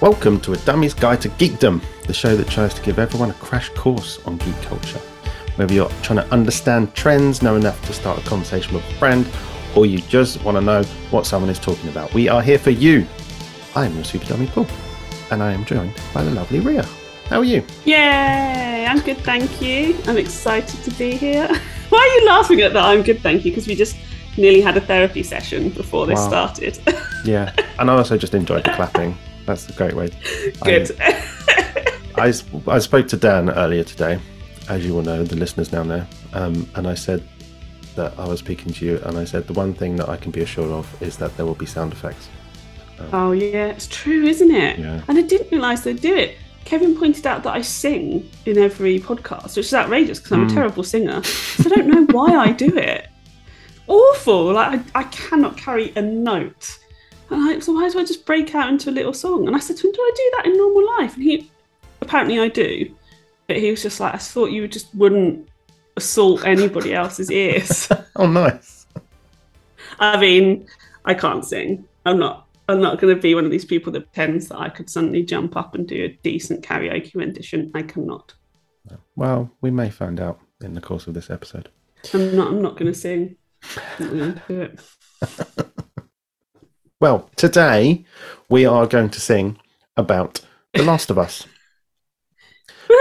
Welcome to A Dummy's Guide to Geekdom, the show that tries to give everyone a crash course on geek culture. Whether you're trying to understand trends, know enough to start a conversation with a friend, or you just want to know what someone is talking about, we are here for you. I am your Super Dummy Paul, and I am joined by the lovely Ria. How are you? Yay! I'm good, thank you. I'm excited to be here. Why are you laughing at that? I'm good, thank you, because we just nearly had a therapy session before this Wow. started. Yeah, and I also just enjoyed the clapping. That's a great way. good. I, s- I spoke to Dan earlier today, as you will know, the listeners now know, um, and I said that I was speaking to you, and I said the one thing that I can be assured of is that there will be sound effects. oh yeah, it's true, isn't it? Yeah. And I didn't realise they'd do it. Kevin pointed out that I sing in every podcast, which is outrageous because I'm Hmm. a terrible singer. So I don't know why I do it. Awful. Like I, I cannot carry a note. And I, so why do I just break out into a little song? And I said to him, Do I do that in normal life? And he apparently I do. But he was just like, I thought you just wouldn't assault anybody else's ears. Oh, nice. I mean, I can't sing. I'm not. I'm not going to be one of these people that pretends that I could suddenly jump up and do a decent karaoke rendition. I cannot. Well, we may find out in the course of this episode. I'm not. I'm not going to sing. I'm not gonna do it. Well, today we are going to sing about The Last of Us.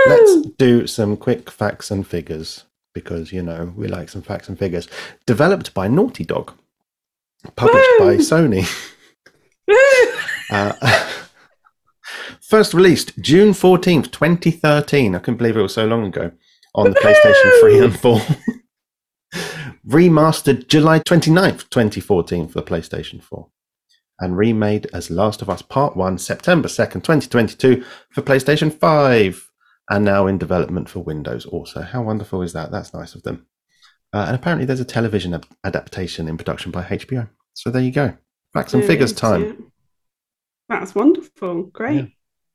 Let's do some quick facts and figures because, you know, we like some facts and figures. Developed by Naughty Dog, published by Sony. Uh, first released June 14th, 2013. I couldn't believe it was so long ago on the PlayStation 3 and 4. Remastered July 29th, 2014 for the PlayStation 4. And remade as Last of Us Part 1 September 2nd, 2022 for PlayStation 5. And now in development for Windows also. How wonderful is that? That's nice of them. Uh, and apparently there's a television ad- adaptation in production by HBO. So there you go. Facts and figures time. yeah. That's wonderful. Great. Yeah.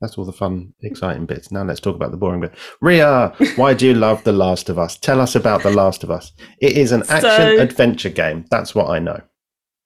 That's all the fun, exciting bits. Now let's talk about the boring bit. Ria, why do you love The Last of Us? Tell us about The Last of Us. It is an action So- adventure game. That's what I know.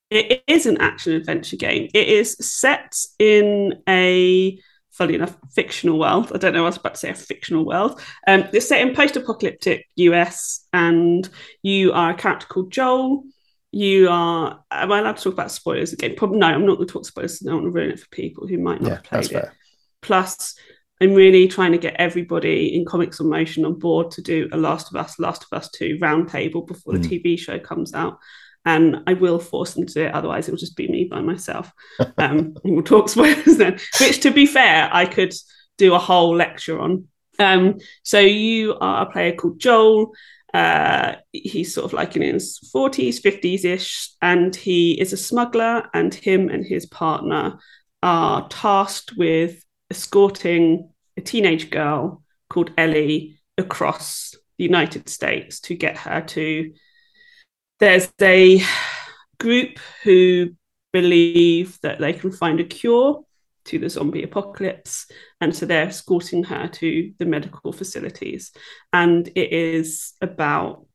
It is an action adventure game. It is set in a, funny enough, fictional world. I don't know. I was about to say a fictional world. Um, it's set in post-apocalyptic US, and you are a character called Joel. You are. Am I allowed to talk about spoilers again? Probably no. I'm not going to talk spoilers. I don't want to ruin it for people who might not Yeah, have played it. fair. Plus, I'm really trying to get everybody in Comics in Motion on board to do a Last of Us, Last of Us 2 roundtable before the Mm. TV show comes out. And I will force them to do it, otherwise, it will just be me by myself. Um, and we'll talk spoilers then, which, to be fair, I could do a whole lecture on. Um, so, you are a player called Joel. Uh, he's sort of like in his 40s, 50s ish, and he is a smuggler, and him and his partner are tasked with escorting a teenage girl called Ellie across the United States to get her to. There's a group who believe that they can find a cure to the zombie apocalypse, and so they're escorting her to the medical facilities. And it is about,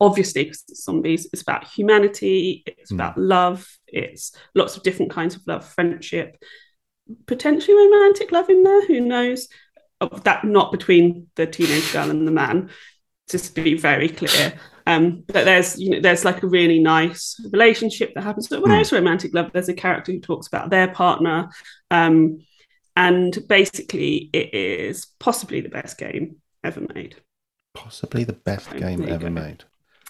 obviously, because it's zombies, it's about humanity, it's Mm. about love, it's lots of different kinds of love, friendship, potentially romantic love in there. Who knows? That not between the teenage girl and the man. Just to be very clear. Um, but there's you know there's like a really nice relationship that happens. Well, Mm. there's romantic love. There's a character who talks about their partner, um, and basically it is possibly the best game ever made. Possibly the best There game ever go. made.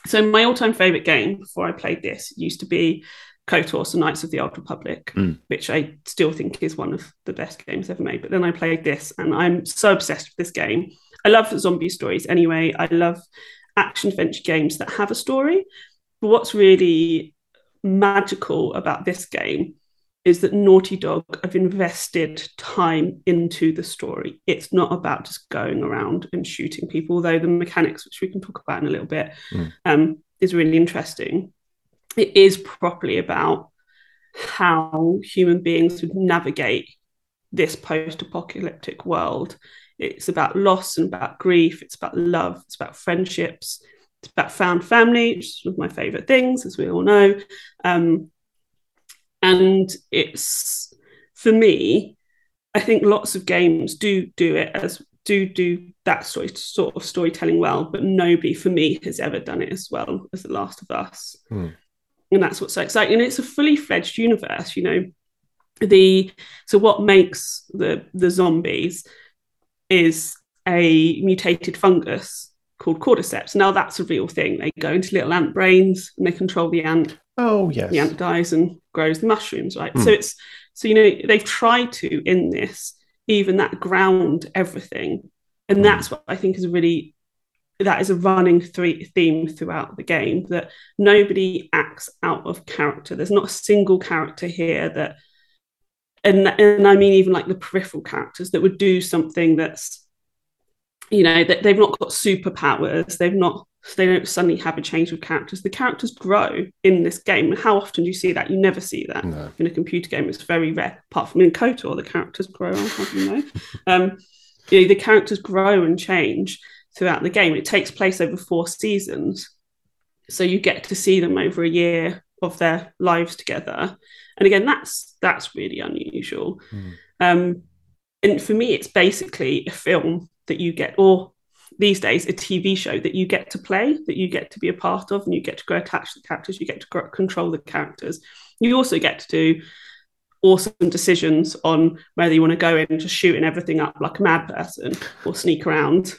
So my all-time favorite game before I played this used to be KOTOR, so Knights of the Old Republic, Mm. which I still think is one of the best games ever made. But then I played this, and I'm so obsessed with this game. I love zombie stories anyway. I love action adventure games that have a story. But what's really magical about this game is that Naughty Dog have invested time into the story. It's not about just going around and shooting people, although the mechanics, which we can talk about in a little bit, Mm. um, is really interesting. It is properly about how human beings would navigate this post apocalyptic world. It's about loss and about grief, it's about love, it's about friendships, it's about found family, which is one of my favorite things, as we all know. Um, and it's for me, I think lots of games do do it as do do that story, sort of storytelling well, but nobody for me has ever done it as well as The Last of Us. Hmm. And that's what's so exciting. And it's a fully fledged universe, you know. The so what makes the the zombies is a mutated fungus called cordyceps. Now that's a real thing. They go into little ant brains and they control the ant. Oh yes. The ant dies and grows the mushrooms, right? Hmm. So it's so you know they've tried to in this even that ground everything, and Hmm. that's what I think is really that is a running three theme throughout the game that nobody acts out of character. There's not a single character here that, and and I mean even like the peripheral characters that would do something that's, you know, that they've not got superpowers. They've not. They don't suddenly have a change of characters. The characters grow in this game. How often do you see that? You never see that No. in a computer game. It's very rare. Apart from in KOTOR, the characters grow. How do you know? um, you know, the characters grow and change throughout the game. It takes place over four seasons, so you get to see them over a year of their lives together. And again, that's that's really unusual. Hmm. Um, and for me, it's basically a film that you get, or these days, a TV show that you get to play, that you get to be a part of, and you get to grow attached to the characters. You get to grow, control the characters. You also get to do awesome decisions on whether you want to go in and just shooting everything up like a mad person or sneak around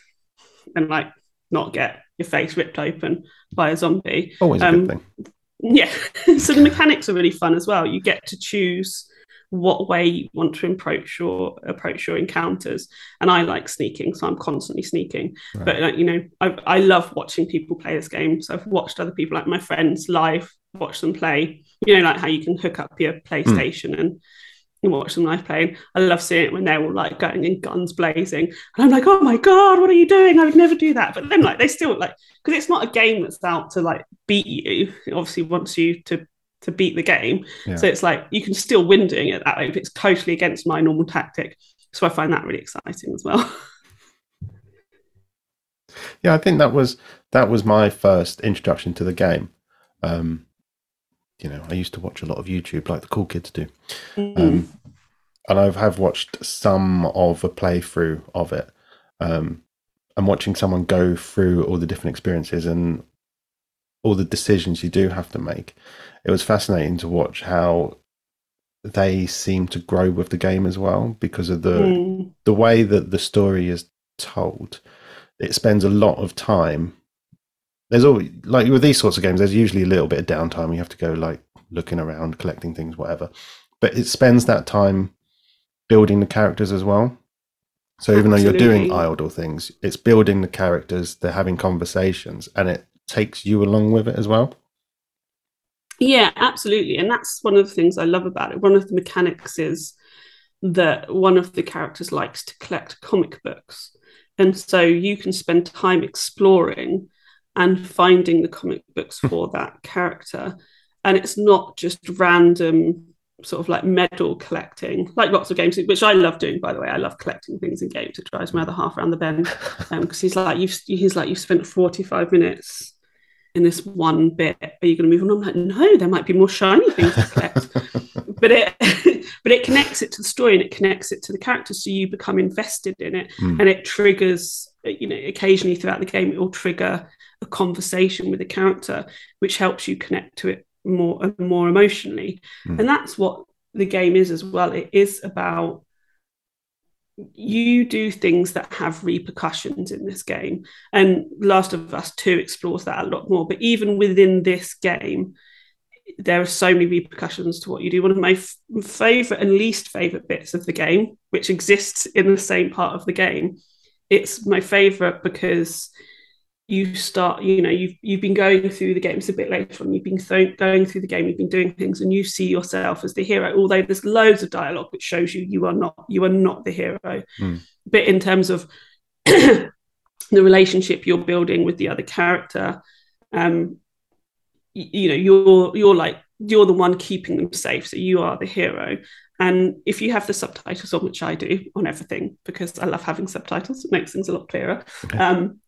and like not get your face ripped open by a zombie. Always a Um, good thing. Yeah. so the mechanics are really fun as well. You get to choose what way you want to approach your approach your encounters. And I like sneaking, so I'm constantly sneaking. Right. But like, you know, I, I love watching people play this game. So I've watched other people like my friends live, watch them play. You know, like how you can hook up your hmm. PlayStation and and watch them live playing. I love seeing it when they're all like going in guns blazing. And I'm like, oh my God, what are you doing? I would never do that. But then like they still like because it's not a game that's out to like beat you. It obviously wants you to to beat the game. Yeah. So it's like you can still win doing it that way, but it's totally against my normal tactic. So I find that really exciting as well. Yeah, I think that was that was my first introduction to the game. Um, you know, I used to watch a lot of YouTube, like the cool kids do, um, and I have watched some of a playthrough of it. Um, and watching someone go through all the different experiences and all the decisions you do have to make, it was fascinating to watch how they seem to grow with the game as well because of the Mm. the way that the story is told, it spends a lot of time. There's always like with these sorts of games, there's usually a little bit of downtime. You have to go like looking around, collecting things, whatever. But it spends that time building the characters as well. So even though you're doing idle things, it's building the characters. They're having conversations, and it takes you along with it as well. Yeah, absolutely. And that's one of the things I love about it. One of the mechanics is that one of the characters likes to collect comic books. And so you can spend time exploring and finding the comic books for that character. And it's not just random sort of like medal collecting, like lots of games, which I love doing, by the way. I love collecting things in games. It drives my other half around the bend. Because he's like, you've he's like, you've spent 45 minutes in this one bit. Are you going to move on? I'm like, no, there might be more shiny things to collect. but it but it connects it to the story and it connects it to the characters so you become invested in it Mm. and it triggers you know occasionally throughout the game it will trigger a conversation with a character which helps you connect to it more and more emotionally Mm. and that's what the game is as well it is about you do things that have repercussions in this game and last of us 2 explores that a lot more but even within this game there are so many repercussions to what you do. One of my f- favorite and least favorite bits of the game, which exists in the same part of the game, it's my favorite because you start, you know, you've you've been going through the game. It's a bit later on. You've been th- going through the game. You've been doing things, and you see yourself as the hero. Although there's loads of dialogue which shows you you are not you are not the hero. Hmm. But in terms of the relationship you're building with the other character, um, y- you know you're you're like you're the one keeping them safe so you are the hero and if you have the subtitles on which i do on everything because i love having subtitles it makes things a lot clearer Okay. um,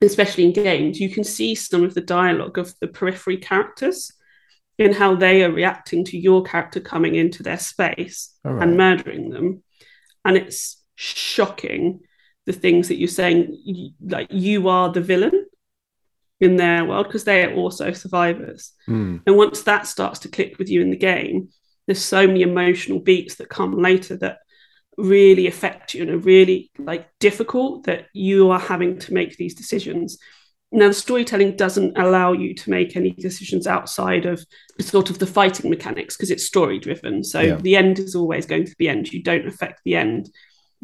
especially in games you can see some of the dialogue of the periphery characters in how they are reacting to your character coming into their space right. and murdering them and it's shocking the things that you're saying like you are the villain in their world because they are also survivors Mm. and once that starts to click with you in the game there's so many emotional beats that come later that really affect you and are really like difficult that you are having to make these decisions. Now the storytelling doesn't allow you to make any decisions outside of sort of the fighting mechanics because it's story driven so Yeah. the end is always going to be end. You don't affect the end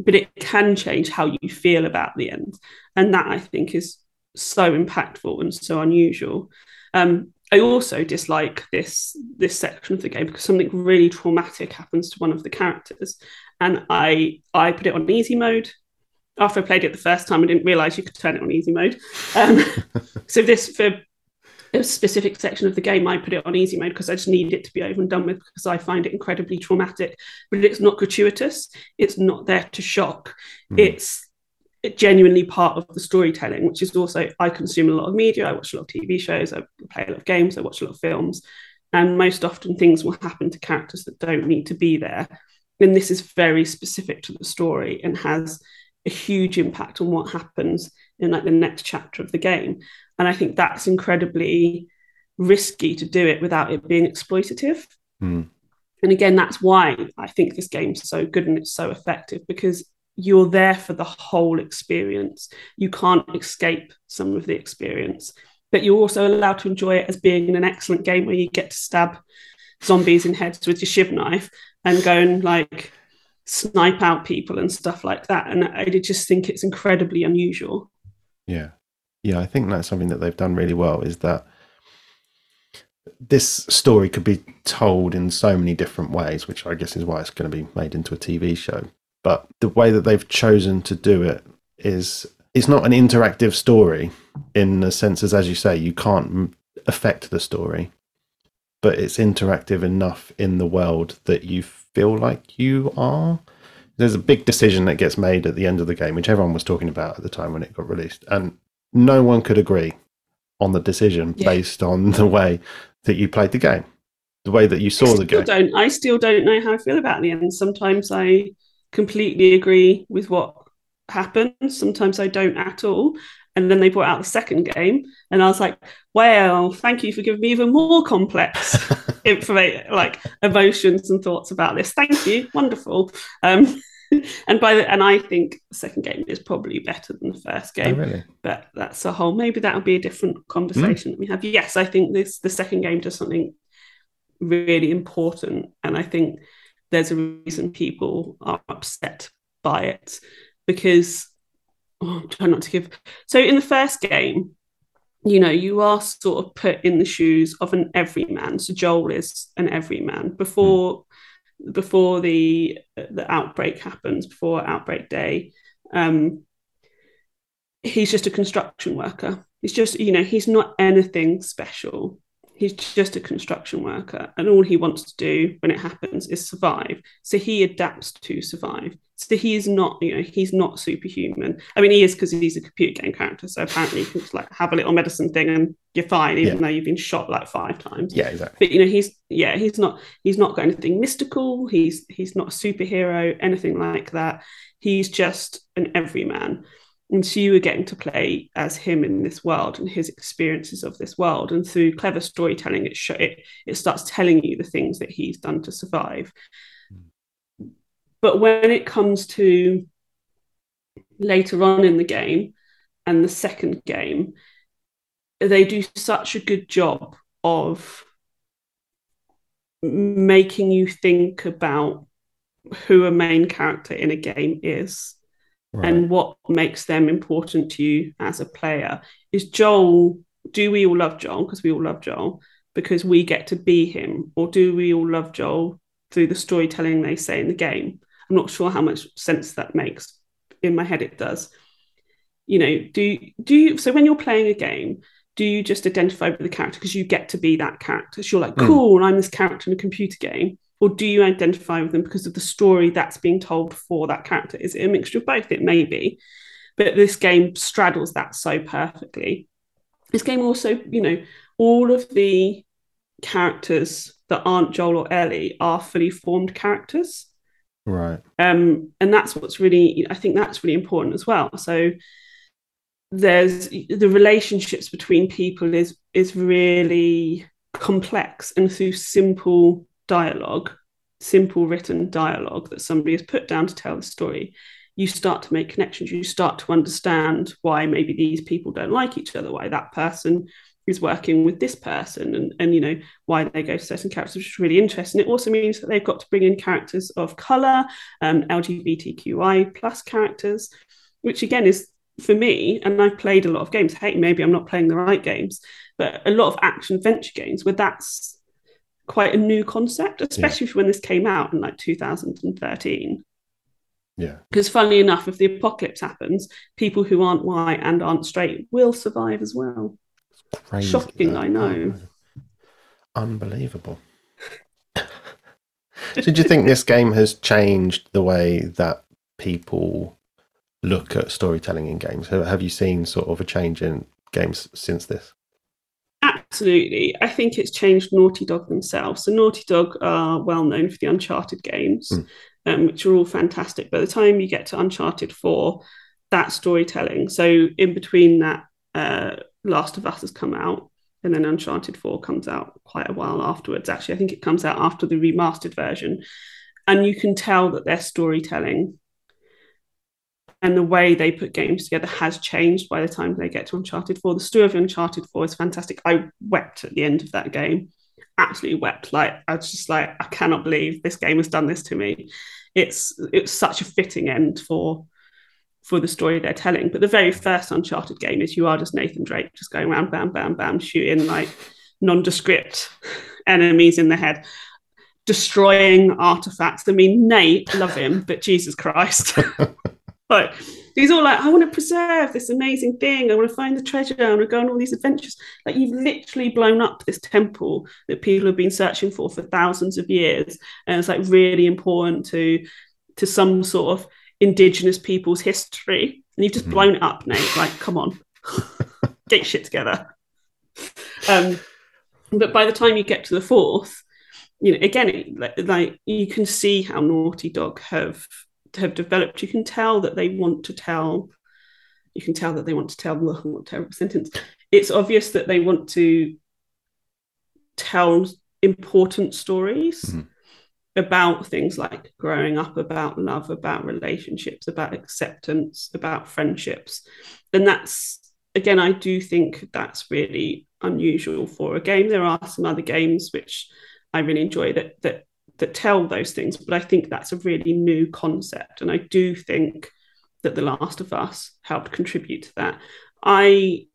but it can change how you feel about the end. And that i think is so impactful and so unusual. Um, i also dislike this this section of the game because something really traumatic happens to one of the characters and i i put it on easy mode. After i played it the first time i didn't realize you could turn it on easy mode. Um, so this for a specific section of the game i put it on easy mode because i just need it to be over and done with because i find it incredibly traumatic. But it's not gratuitous. It's not there to shock. Mm. it's genuinely part of the storytelling which is also i consume a lot of media. I watch a lot of tv shows. I play a lot of games. I watch a lot of films. And most often things will happen to characters that don't need to be there and this is very specific to the story and has a huge impact on what happens in like the next chapter of the game. And i think that's incredibly risky to do it without it being exploitative. Mm. and again that's why i think this game's so good and it's so effective because you're there for the whole experience. You can't escape some of the experience but you're also allowed to enjoy it as being an excellent game where you get to stab zombies in heads with your shiv knife and go and like snipe out people and stuff like that and i just think it's incredibly unusual Yeah. Yeah, I think that's something that they've done really well is that this story could be told in so many different ways, which I guess is why it's going to be made into a TV show. But the way that they've chosen to do it is it's not an interactive story in the sense as as you say you can't affect the story, but it's interactive enough in the world that you feel like you are. There's a big decision that gets made at the end of the game, which everyone was talking about at the time when it got released, and no one could agree on the decision Yeah. based on the way that you played the game, the way that you saw the game. don't I still don't know how I feel about the end. Sometimes I completely agree with what happened. Sometimes I don't at all. And then they brought out the second game, and I was like, "Well, thank you for giving me even more complex information, like emotions and thoughts about this. Thank you, wonderful." Um, and by the and I think the second game is probably better than the first Oh, game really? but that's a whole maybe that'll be a different conversation that we have yes i think this the second game does something really important and i think there's a reason people are upset by it because oh, i'm trying not to give so in the first game you know you are sort of put in the shoes of an everyman so joel is an everyman before before the the outbreak happens before outbreak day um he's just a construction worker. He's just, you know, he's not anything special. He's just a construction worker. And all he wants to do when it happens is survive. So he adapts to survive. So he is not, you know, he's not superhuman. I mean, he is because he's a computer game character. So apparently you can just like have a little medicine thing and you're fine, even Yeah. though you've been shot like five times Yeah, exactly. but you know he's yeah he's not he's not got anything mystical he's he's not a superhero anything like that he's just an everyman and so you were getting to play as him in this world and his experiences of this world and through clever storytelling it sh- it, it starts telling you the things that he's done to survive but when it comes to later on in the game and the second game they do such a good job of making you think about who a main character in a game is Right. and what makes them important to you as a player. Is Joel, do we all love Joel? Because we all love Joel because we get to be him, or do we all love Joel through the storytelling they say in the game? I'm not sure how much sense that makes. In my head, it does. You know, do do you? So when you're playing a game, do you just identify with the character because you get to be that character? So you're like, Mm. cool, I'm this character in a computer game. Or do you identify with them because of the story that's being told for that character? Is it a mixture of both? It may be. But this game straddles that so perfectly. This game also, you know, all of the characters that aren't Joel or Ellie are fully formed characters. Right. Um, and that's what's really, I think that's really important as well. So there's the relationships between people is is really complex and through simple dialogue simple written dialogue that somebody has put down to tell the story you start to make connections you start to understand why maybe these people don't like each other why that person is working with this person and, and you know why they go to certain characters which is really interesting it also means that they've got to bring in characters of color um, lgbtqi plus characters which again is for me and i've played a lot of games hey maybe i'm not playing the right games but a lot of action adventure games where that's quite a new concept especially yeah. when this came out in like 2013 yeah. Because funnily enough, if the apocalypse happens, people who aren't white and aren't straight will survive as well. Crazy, Shocking, I know. Unbelievable. Did you think this game has changed the way that people look at storytelling in games? Have you seen sort of a change in games since this? Absolutely. I think it's changed Naughty Dog themselves. So, Naughty Dog are well known for the Uncharted games. Mm um, which are all fantastic. By the time you get to Uncharted 4, that storytelling. So in between that, uh, Last of Us has come out, and then Uncharted 4 comes out quite a while afterwards. Actually, I think it comes out after the remastered version. And you can tell that their storytelling and the way they put games together has changed by the time they get to Uncharted 4. The story of Uncharted 4 is fantastic. I wept at the end of that game. Absolutely wept. Like I was just like, I cannot believe this game has done this to me it's it's such a fitting end for for the story they're telling. But the very first Uncharted game is you are just Nathan Drake, just going around, bam, bam, bam, shooting like nondescript enemies in the head, destroying artifacts. I mean, Nate, love him, but Jesus Christ. like he's all like, I want to preserve this amazing thing. I want to find the treasure. I want to go on all these adventures. Like you've literally blown up this temple that people have been searching for for thousands of years, and it's like really important to to some sort of indigenous people's history. And you've just mm-hmm. blown it up, Nate. Like, come on, get shit together. Um, but by the time you get to the fourth, you know, again, like, like you can see how Naughty Dog have have developed, you can tell that they want to tell. You can tell that they want to tell. Well, what terrible sentence. It's obvious that they want to tell important stories mm-hmm. About things like growing up, about love, about relationships, about acceptance, about friendships, and that's again, I do think that's really unusual for a game. There are some other games which I really enjoy that that that tell those things. But I think that's a really new concept. And I do think that The Last of Us helped contribute to that. I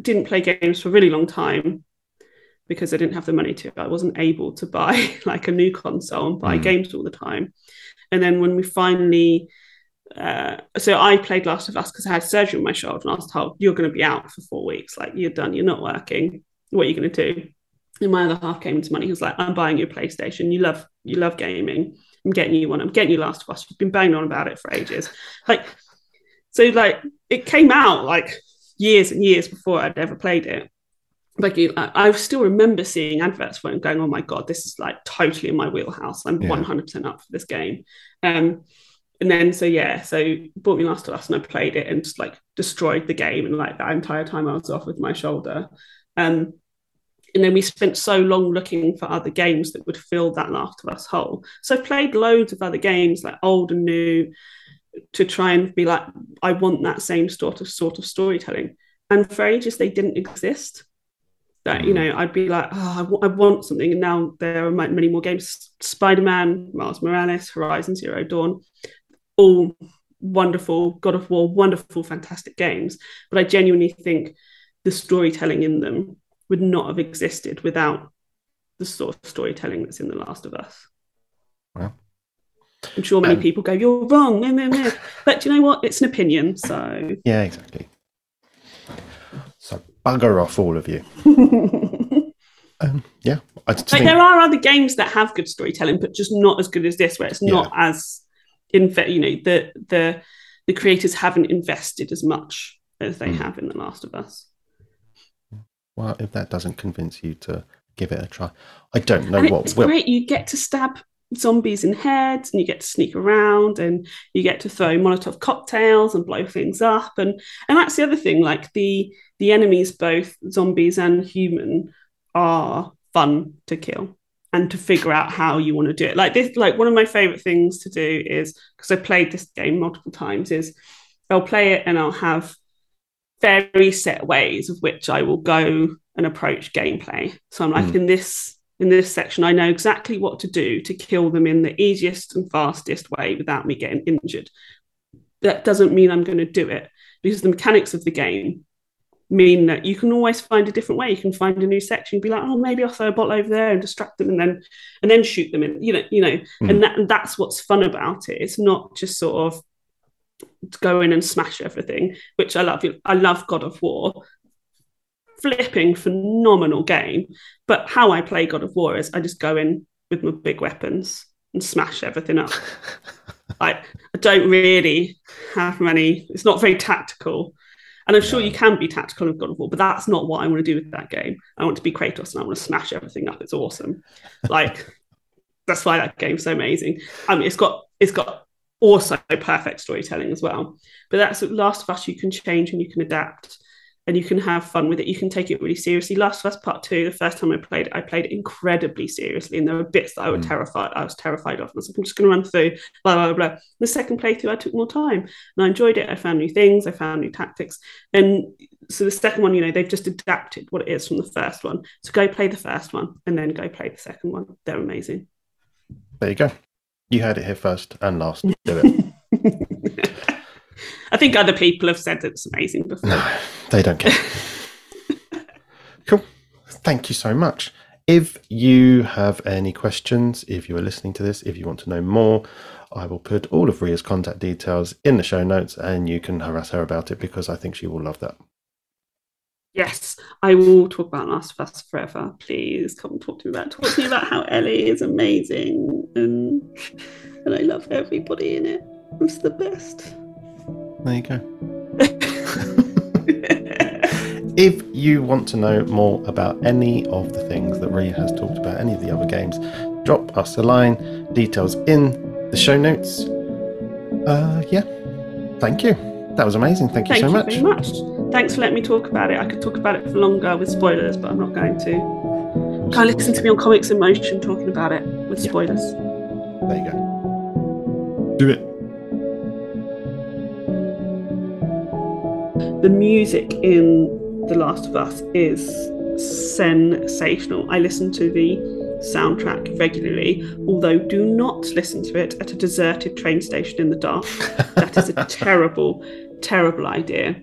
didn't play games for a really long time because I didn't have the money to. I wasn't able to buy like a new console and buy mm. games all the time. And then when we finally, uh, so I played Last of Us because I had surgery on my shoulder and I was told, you're going to be out for four weeks. Like, you're done, you're not working. What are you going to do? And my other half came into money. He was like, I'm buying you a PlayStation. You love you love gaming. I'm getting you one. I'm getting you Last of Us. You've been banging on about it for ages. Like, so like it came out like years and years before I'd ever played it. Like I still remember seeing adverts for it and going, "Oh my god, this is like totally in my wheelhouse. I'm 100% up for this game." Um, and then so yeah, so bought me Last of Us and I played it and just like destroyed the game and like that entire time I was off with my shoulder. Um, and then we spent so long looking for other games that would fill that Last of Us hole. So I played loads of other games, like old and new, to try and be like, I want that same sort of sort of storytelling. And for ages, they didn't exist. That you know, I'd be like, oh, I, w- I want something, and now there are many more games: Spider Man, Miles Morales, Horizon Zero Dawn, all wonderful. God of War, wonderful, fantastic games. But I genuinely think the storytelling in them would not have existed without the sort of storytelling that's in The Last of Us. Well, I'm sure many um, people go, "You're wrong," meh, meh, meh. but do you know what? It's an opinion, so yeah, exactly. So bugger off, all of you. um, yeah, I like think... there are other games that have good storytelling, but just not as good as this, where it's not yeah. as in you know the the the creators haven't invested as much as they mm. have in The Last of Us well, if that doesn't convince you to give it a try, I don't know and what. It's great. You get to stab zombies in heads and you get to sneak around and you get to throw molotov cocktails and blow things up and and that's the other thing like the the enemies both zombies and human are fun to kill and to figure out how you want to do it like this like one of my favorite things to do is because i played this game multiple times is i'll play it and i'll have very set ways of which i will go and approach gameplay so i'm like mm. in this in this section, I know exactly what to do to kill them in the easiest and fastest way without me getting injured. That doesn't mean I'm going to do it because the mechanics of the game mean that you can always find a different way. You can find a new section, You'd be like, oh, maybe I'll throw a bottle over there and distract them, and then and then shoot them in. You know, you know, mm. and that and that's what's fun about it. It's not just sort of go in and smash everything, which I love. I love God of War, flipping phenomenal game. But how I play God of War is I just go in with my big weapons and smash everything up. I, I don't really have many. It's not very tactical. And I'm sure you can be tactical in God of War, but that's not what I want to do with that game. I want to be Kratos and I want to smash everything up. It's awesome. Like that's why that game's so amazing. I mean, it's got it's got also perfect storytelling as well. But that's Last of Us. You can change and you can adapt and you can have fun with it. You can take it really seriously. Last of Us Part Two, the first time I played I played incredibly seriously, and there were bits that I was mm. terrified. I was terrified of. I was like, I'm just going to run through, blah blah blah. The second playthrough, I took more time, and I enjoyed it. I found new things, I found new tactics, and so the second one, you know, they've just adapted what it is from the first one. So go play the first one, and then go play the second one. They're amazing. There you go. You heard it here first and last. Do it. I think other people have said it's amazing before. No, they don't care. cool. Thank you so much. If you have any questions, if you are listening to this, if you want to know more, I will put all of Ria's contact details in the show notes and you can harass her about it because I think she will love that. Yes, I will talk about Last of Us forever. Please come talk to me about talk to me about how Ellie is amazing and and I love everybody in it. It's the best. There you go. if you want to know more about any of the things that Ria has talked about, any of the other games, drop us a line. Details in the show notes. Uh, yeah. Thank you. That was amazing. Thank you Thank so you much. Very much. Thanks for letting me talk about it. I could talk about it for longer with spoilers, but I'm not going to. Go listen to me on Comics in Motion talking about it with spoilers. Yeah. There you go. Do it. The music in The Last of Us is sensational. I listen to the soundtrack regularly, although do not listen to it at a deserted train station in the dark. that is a terrible, terrible idea.